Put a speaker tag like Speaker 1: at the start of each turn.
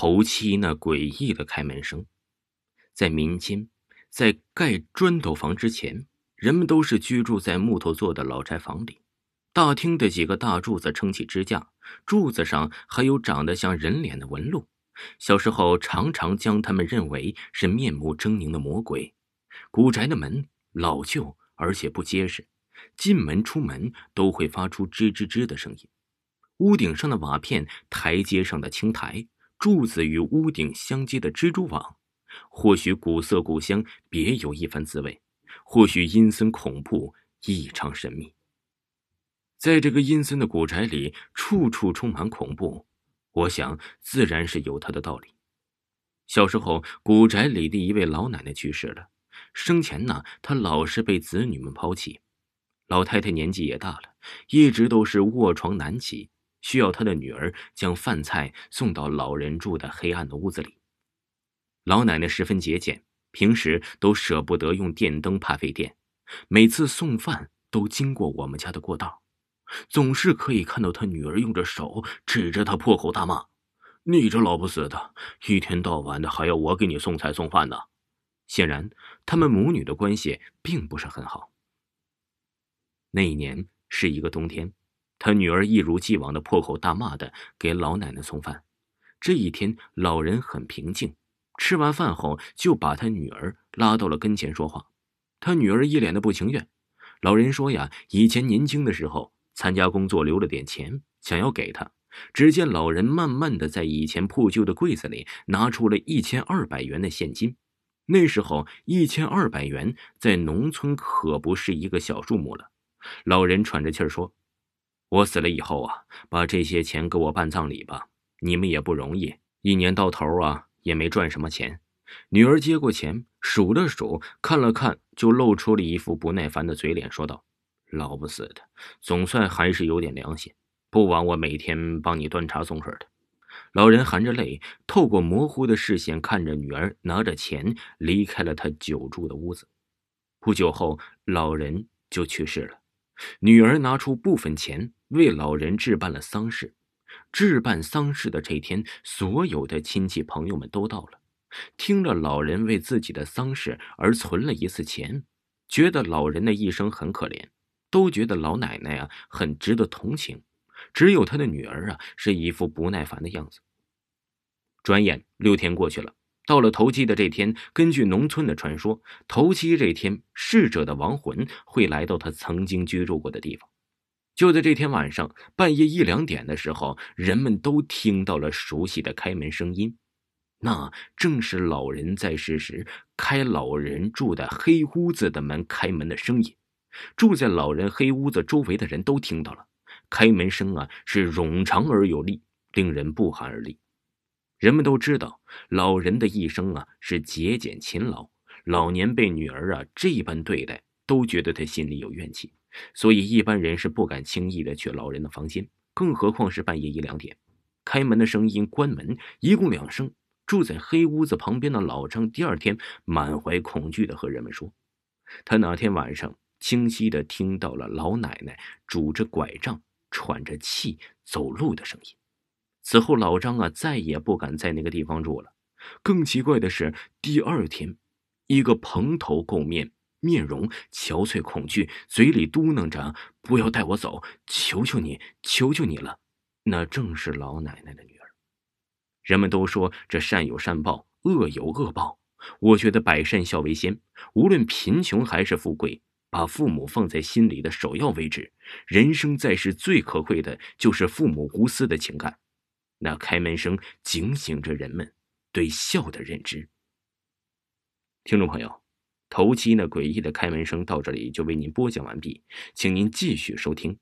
Speaker 1: 头七那诡异的开门声，在民间，在盖砖头房之前，人们都是居住在木头做的老宅房里。大厅的几个大柱子撑起支架，柱子上还有长得像人脸的纹路。小时候常常将他们认为是面目狰狞的魔鬼。古宅的门老旧而且不结实，进门出门都会发出吱吱吱的声音。屋顶上的瓦片，台阶上的青苔。柱子与屋顶相接的蜘蛛网，或许古色古香，别有一番滋味；或许阴森恐怖，异常神秘。在这个阴森的古宅里，处处充满恐怖，我想自然是有它的道理。小时候，古宅里的一位老奶奶去世了，生前呢，她老是被子女们抛弃。老太太年纪也大了，一直都是卧床难起。需要他的女儿将饭菜送到老人住的黑暗的屋子里。老奶奶十分节俭，平时都舍不得用电灯，怕费电。每次送饭都经过我们家的过道，总是可以看到他女儿用着手指着他破口大骂：“你这老不死的，一天到晚的还要我给你送菜送饭呢！”显然，他们母女的关系并不是很好。那一年是一个冬天。他女儿一如既往的破口大骂的给老奶奶送饭。这一天，老人很平静，吃完饭后就把他女儿拉到了跟前说话。他女儿一脸的不情愿。老人说呀，以前年轻的时候参加工作留了点钱，想要给他。只见老人慢慢的在以前破旧的柜子里拿出了一千二百元的现金。那时候一千二百元在农村可不是一个小数目了。老人喘着气儿说。我死了以后啊，把这些钱给我办葬礼吧。你们也不容易，一年到头啊也没赚什么钱。女儿接过钱，数了数，看了看，就露出了一副不耐烦的嘴脸，说道：“老不死的，总算还是有点良心，不枉我每天帮你端茶送水的。”老人含着泪，透过模糊的视线看着女儿拿着钱离开了他久住的屋子。不久后，老人就去世了。女儿拿出部分钱为老人置办了丧事。置办丧事的这天，所有的亲戚朋友们都到了。听着老人为自己的丧事而存了一次钱，觉得老人的一生很可怜，都觉得老奶奶啊很值得同情。只有他的女儿啊是一副不耐烦的样子。转眼六天过去了。到了头七的这天，根据农村的传说，头七这天逝者的亡魂会来到他曾经居住过的地方。就在这天晚上半夜一两点的时候，人们都听到了熟悉的开门声音，那正是老人在世时开老人住的黑屋子的门开门的声音。住在老人黑屋子周围的人都听到了，开门声啊是冗长而有力，令人不寒而栗。人们都知道，老人的一生啊是节俭勤劳。老年被女儿啊这般对待，都觉得他心里有怨气，所以一般人是不敢轻易的去老人的房间，更何况是半夜一两点。开门的声音，关门，一共两声。住在黑屋子旁边的老张，第二天满怀恐惧的和人们说，他那天晚上清晰的听到了老奶奶拄着拐杖、喘着气走路的声音。此后，老张啊再也不敢在那个地方住了。更奇怪的是，第二天，一个蓬头垢面、面容憔悴、恐惧，嘴里嘟囔着“不要带我走，求求你，求求你了”，那正是老奶奶的女儿。人们都说这善有善报，恶有恶报。我觉得百善孝为先，无论贫穷还是富贵，把父母放在心里的首要位置。人生在世最可贵的就是父母无私的情感。那开门声警醒着人们对孝的认知。听众朋友，头七那诡异的开门声到这里就为您播讲完毕，请您继续收听。